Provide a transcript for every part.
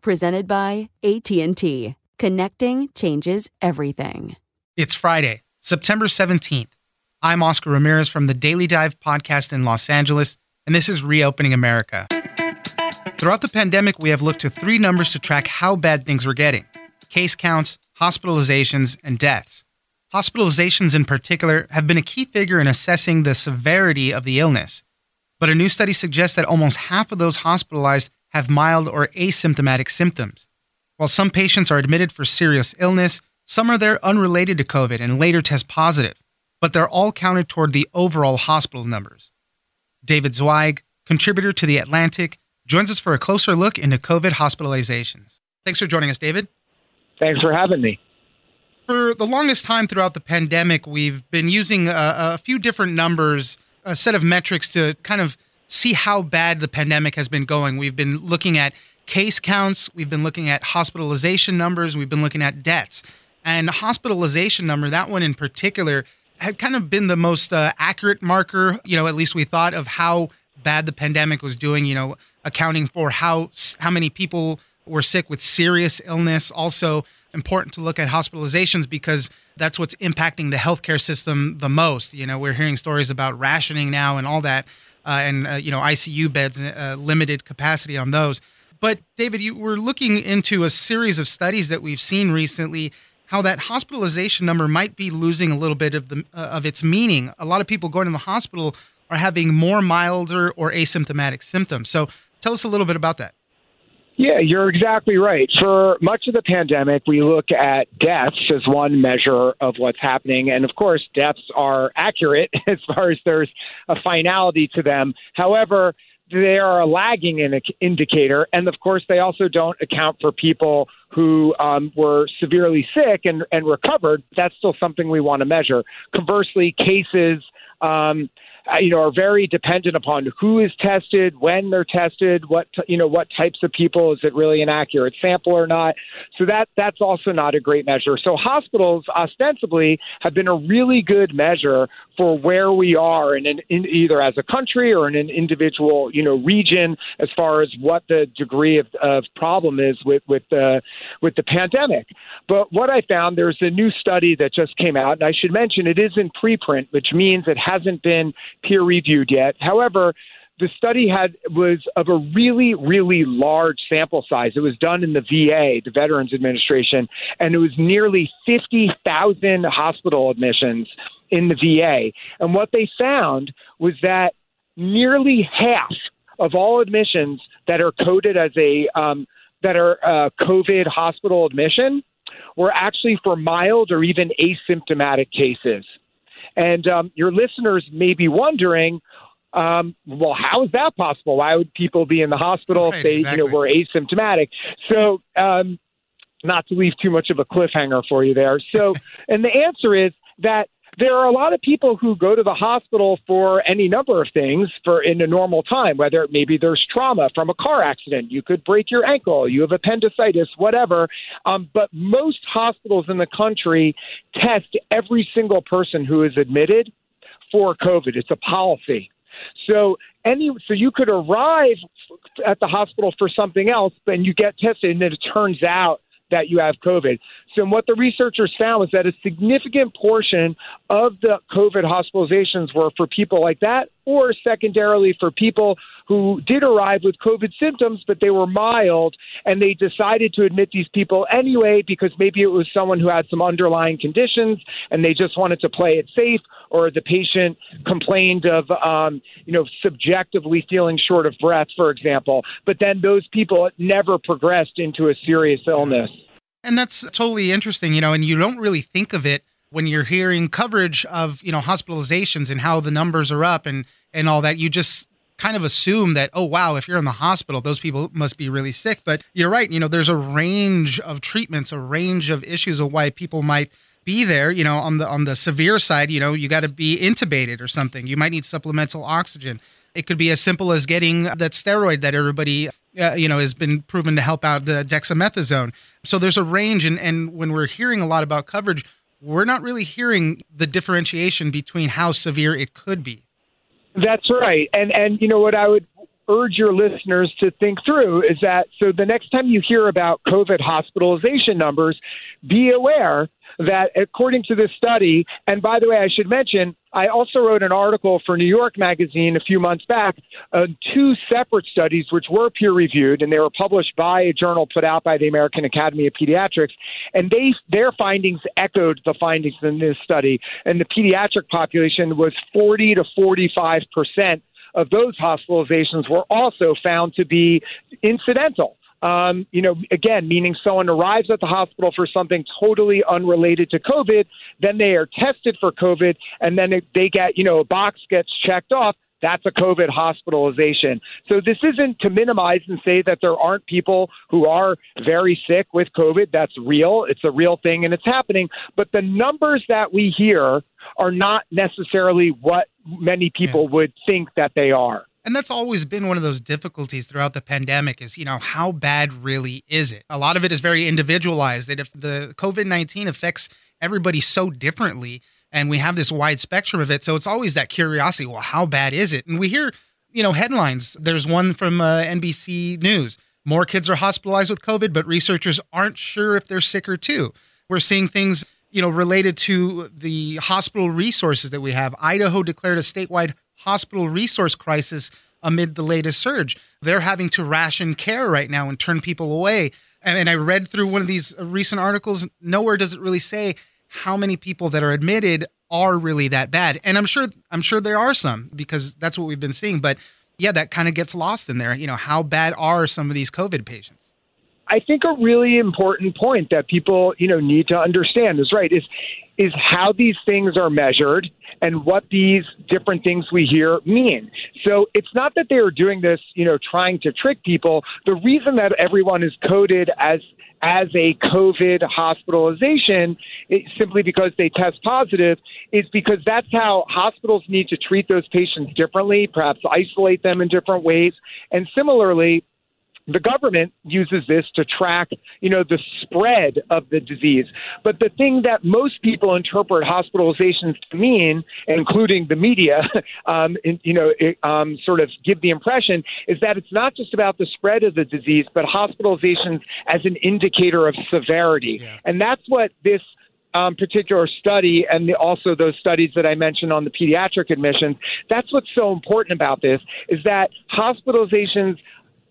presented by AT&T. Connecting changes everything. It's Friday, September 17th. I'm Oscar Ramirez from the Daily Dive podcast in Los Angeles, and this is Reopening America. Throughout the pandemic, we have looked to three numbers to track how bad things were getting case counts, hospitalizations, and deaths. Hospitalizations, in particular, have been a key figure in assessing the severity of the illness. But a new study suggests that almost half of those hospitalized have mild or asymptomatic symptoms. While some patients are admitted for serious illness, some are there unrelated to COVID and later test positive, but they're all counted toward the overall hospital numbers. David Zweig, contributor to The Atlantic, joins us for a closer look into COVID hospitalizations. Thanks for joining us, David. Thanks for having me. For the longest time throughout the pandemic, we've been using a, a few different numbers, a set of metrics to kind of see how bad the pandemic has been going. We've been looking at case counts, we've been looking at hospitalization numbers, we've been looking at deaths. And hospitalization number, that one in particular, had kind of been the most uh, accurate marker, you know, at least we thought of how bad the pandemic was doing, you know, accounting for how how many people were sick with serious illness. Also important to look at hospitalizations because that's what's impacting the healthcare system the most. You know, we're hearing stories about rationing now and all that and uh, you know ICU beds, uh, limited capacity on those. But David, you were looking into a series of studies that we've seen recently. How that hospitalization number might be losing a little bit of the uh, of its meaning. A lot of people going to the hospital are having more milder or asymptomatic symptoms. So, tell us a little bit about that. Yeah, you're exactly right. For much of the pandemic, we look at deaths as one measure of what's happening. And of course, deaths are accurate as far as there's a finality to them. However, they are a lagging indicator. And of course, they also don't account for people who um, were severely sick and, and recovered. That's still something we want to measure. Conversely, cases, um, Uh, you know, are very dependent upon who is tested, when they're tested, what you know, what types of people. Is it really an accurate sample or not? So that that's also not a great measure. So hospitals ostensibly have been a really good measure for where we are in, an, in either as a country or in an individual you know region as far as what the degree of, of problem is with with the with the pandemic. But what I found there's a new study that just came out, and I should mention it is in preprint, which means it hasn't been peer reviewed yet. However, the study had was of a really really large sample size. It was done in the VA the Veterans Administration and it was nearly 50,000 hospital admissions in the VA and what they found was that nearly half of all admissions that are coded as a um, that are uh, COVID hospital admission were actually for mild or even asymptomatic cases. And um, your listeners may be wondering, um, well, how is that possible? Why would people be in the hospital right, if they, exactly. you know, were asymptomatic? So, um, not to leave too much of a cliffhanger for you there. So, and the answer is that there are a lot of people who go to the hospital for any number of things for in a normal time, whether maybe there's trauma from a car accident, you could break your ankle, you have appendicitis, whatever. Um, but most hospitals in the country test every single person who is admitted for COVID. It's a policy. So any so you could arrive at the hospital for something else, then you get tested, and then it turns out that you have COVID. So, what the researchers found was that a significant portion of the COVID hospitalizations were for people like that, or secondarily for people who did arrive with COVID symptoms, but they were mild, and they decided to admit these people anyway because maybe it was someone who had some underlying conditions and they just wanted to play it safe, or the patient complained of, um, you know, subjectively feeling short of breath, for example. But then those people never progressed into a serious illness. And that's totally interesting, you know, and you don't really think of it when you're hearing coverage of, you know, hospitalizations and how the numbers are up and and all that. You just kind of assume that, oh wow, if you're in the hospital, those people must be really sick. But you're right, you know, there's a range of treatments, a range of issues of why people might be there, you know, on the on the severe side, you know, you got to be intubated or something. You might need supplemental oxygen. It could be as simple as getting that steroid that everybody uh, you know, has been proven to help out the dexamethasone. So there's a range, and, and when we're hearing a lot about coverage, we're not really hearing the differentiation between how severe it could be. That's right, and and you know what I would urge your listeners to think through is that so the next time you hear about COVID hospitalization numbers, be aware that according to this study, and by the way, I should mention, I also wrote an article for New York Magazine a few months back on two separate studies which were peer reviewed and they were published by a journal put out by the American Academy of Pediatrics. And they their findings echoed the findings in this study. And the pediatric population was 40 to 45 percent of those hospitalizations were also found to be incidental um, you know, again, meaning someone arrives at the hospital for something totally unrelated to COVID, then they are tested for COVID, and then they get, you know, a box gets checked off. That's a COVID hospitalization. So this isn't to minimize and say that there aren't people who are very sick with COVID. That's real. It's a real thing and it's happening. But the numbers that we hear are not necessarily what many people yeah. would think that they are. And that's always been one of those difficulties throughout the pandemic is, you know, how bad really is it? A lot of it is very individualized. That if the COVID 19 affects everybody so differently and we have this wide spectrum of it, so it's always that curiosity well, how bad is it? And we hear, you know, headlines. There's one from uh, NBC News more kids are hospitalized with COVID, but researchers aren't sure if they're sicker too. We're seeing things, you know, related to the hospital resources that we have. Idaho declared a statewide hospital resource crisis amid the latest surge. They're having to ration care right now and turn people away. And, and I read through one of these recent articles. Nowhere does it really say how many people that are admitted are really that bad. And I'm sure I'm sure there are some because that's what we've been seeing. But yeah, that kind of gets lost in there. You know, how bad are some of these COVID patients? I think a really important point that people, you know, need to understand is right is is how these things are measured and what these different things we hear mean. So it's not that they are doing this, you know, trying to trick people. The reason that everyone is coded as as a COVID hospitalization, simply because they test positive, is because that's how hospitals need to treat those patients differently, perhaps isolate them in different ways. And similarly, the government uses this to track, you know, the spread of the disease. But the thing that most people interpret hospitalizations to mean, including the media, um, in, you know, it, um, sort of give the impression is that it's not just about the spread of the disease, but hospitalizations as an indicator of severity. Yeah. And that's what this um, particular study and the, also those studies that I mentioned on the pediatric admissions, that's what's so important about this is that hospitalizations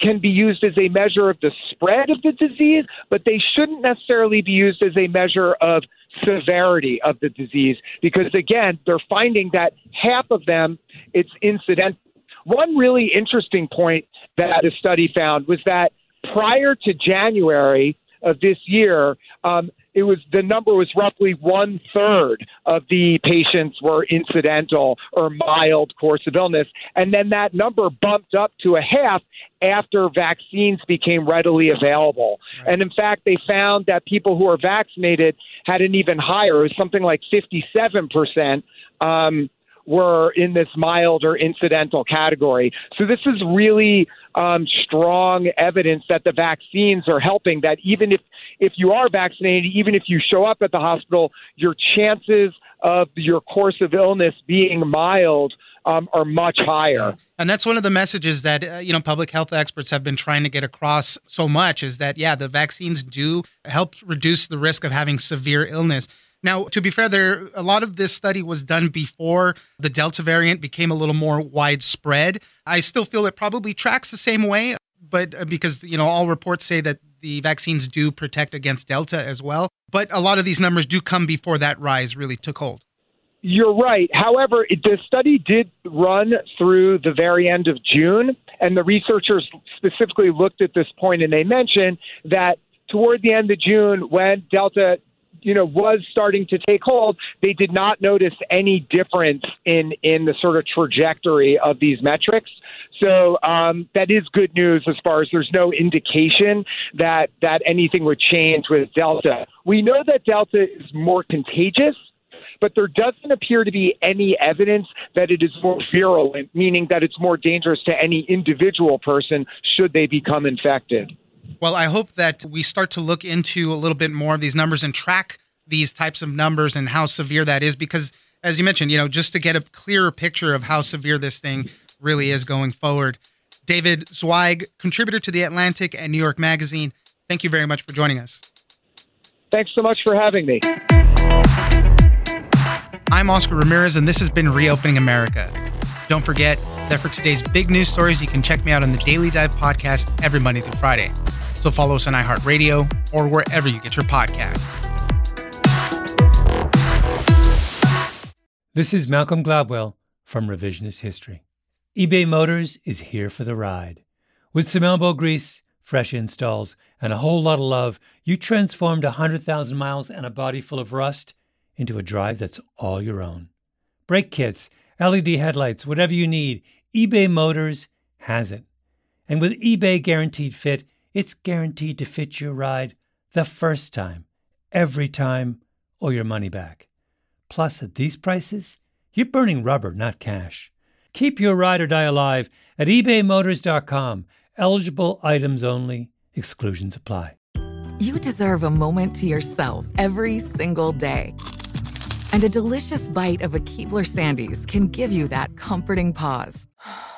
can be used as a measure of the spread of the disease, but they shouldn't necessarily be used as a measure of severity of the disease because, again, they're finding that half of them it's incidental. One really interesting point that a study found was that prior to January of this year, um, it was the number was roughly one third of the patients were incidental or mild course of illness, and then that number bumped up to a half after vaccines became readily available. Right. And in fact, they found that people who are vaccinated had an even higher, it was something like 57 percent. Um, were in this mild or incidental category. So this is really um, strong evidence that the vaccines are helping. That even if if you are vaccinated, even if you show up at the hospital, your chances of your course of illness being mild um, are much higher. And that's one of the messages that uh, you know public health experts have been trying to get across so much is that yeah, the vaccines do help reduce the risk of having severe illness. Now, to be fair, there a lot of this study was done before the Delta variant became a little more widespread. I still feel it probably tracks the same way, but uh, because you know all reports say that the vaccines do protect against Delta as well, but a lot of these numbers do come before that rise really took hold. You're right. However, the study did run through the very end of June, and the researchers specifically looked at this point and they mentioned that toward the end of June, when Delta you know was starting to take hold, they did not notice any difference in in the sort of trajectory of these metrics. So um, that is good news as far as there's no indication that that anything would change with Delta. We know that Delta is more contagious but there doesn't appear to be any evidence that it is more virulent, meaning that it's more dangerous to any individual person should they become infected. Well, I hope that we start to look into a little bit more of these numbers and track these types of numbers and how severe that is because as you mentioned, you know, just to get a clearer picture of how severe this thing really is going forward. David Zweig, contributor to The Atlantic and New York Magazine, thank you very much for joining us. Thanks so much for having me. I'm Oscar Ramirez, and this has been Reopening America. Don't forget that for today's big news stories, you can check me out on the Daily Dive podcast every Monday through Friday. So follow us on iHeartRadio or wherever you get your podcast. This is Malcolm Gladwell from Revisionist History. eBay Motors is here for the ride. With some elbow grease, fresh installs, and a whole lot of love, you transformed 100,000 miles and a body full of rust into a drive that's all your own. Brake kits, LED headlights, whatever you need, eBay Motors has it. And with eBay Guaranteed Fit, it's guaranteed to fit your ride the first time, every time, or your money back. Plus, at these prices, you're burning rubber, not cash. Keep your ride or die alive at ebaymotors.com. Eligible items only, exclusions apply. You deserve a moment to yourself every single day. And a delicious bite of a Keebler Sandies can give you that comforting pause.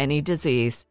any disease.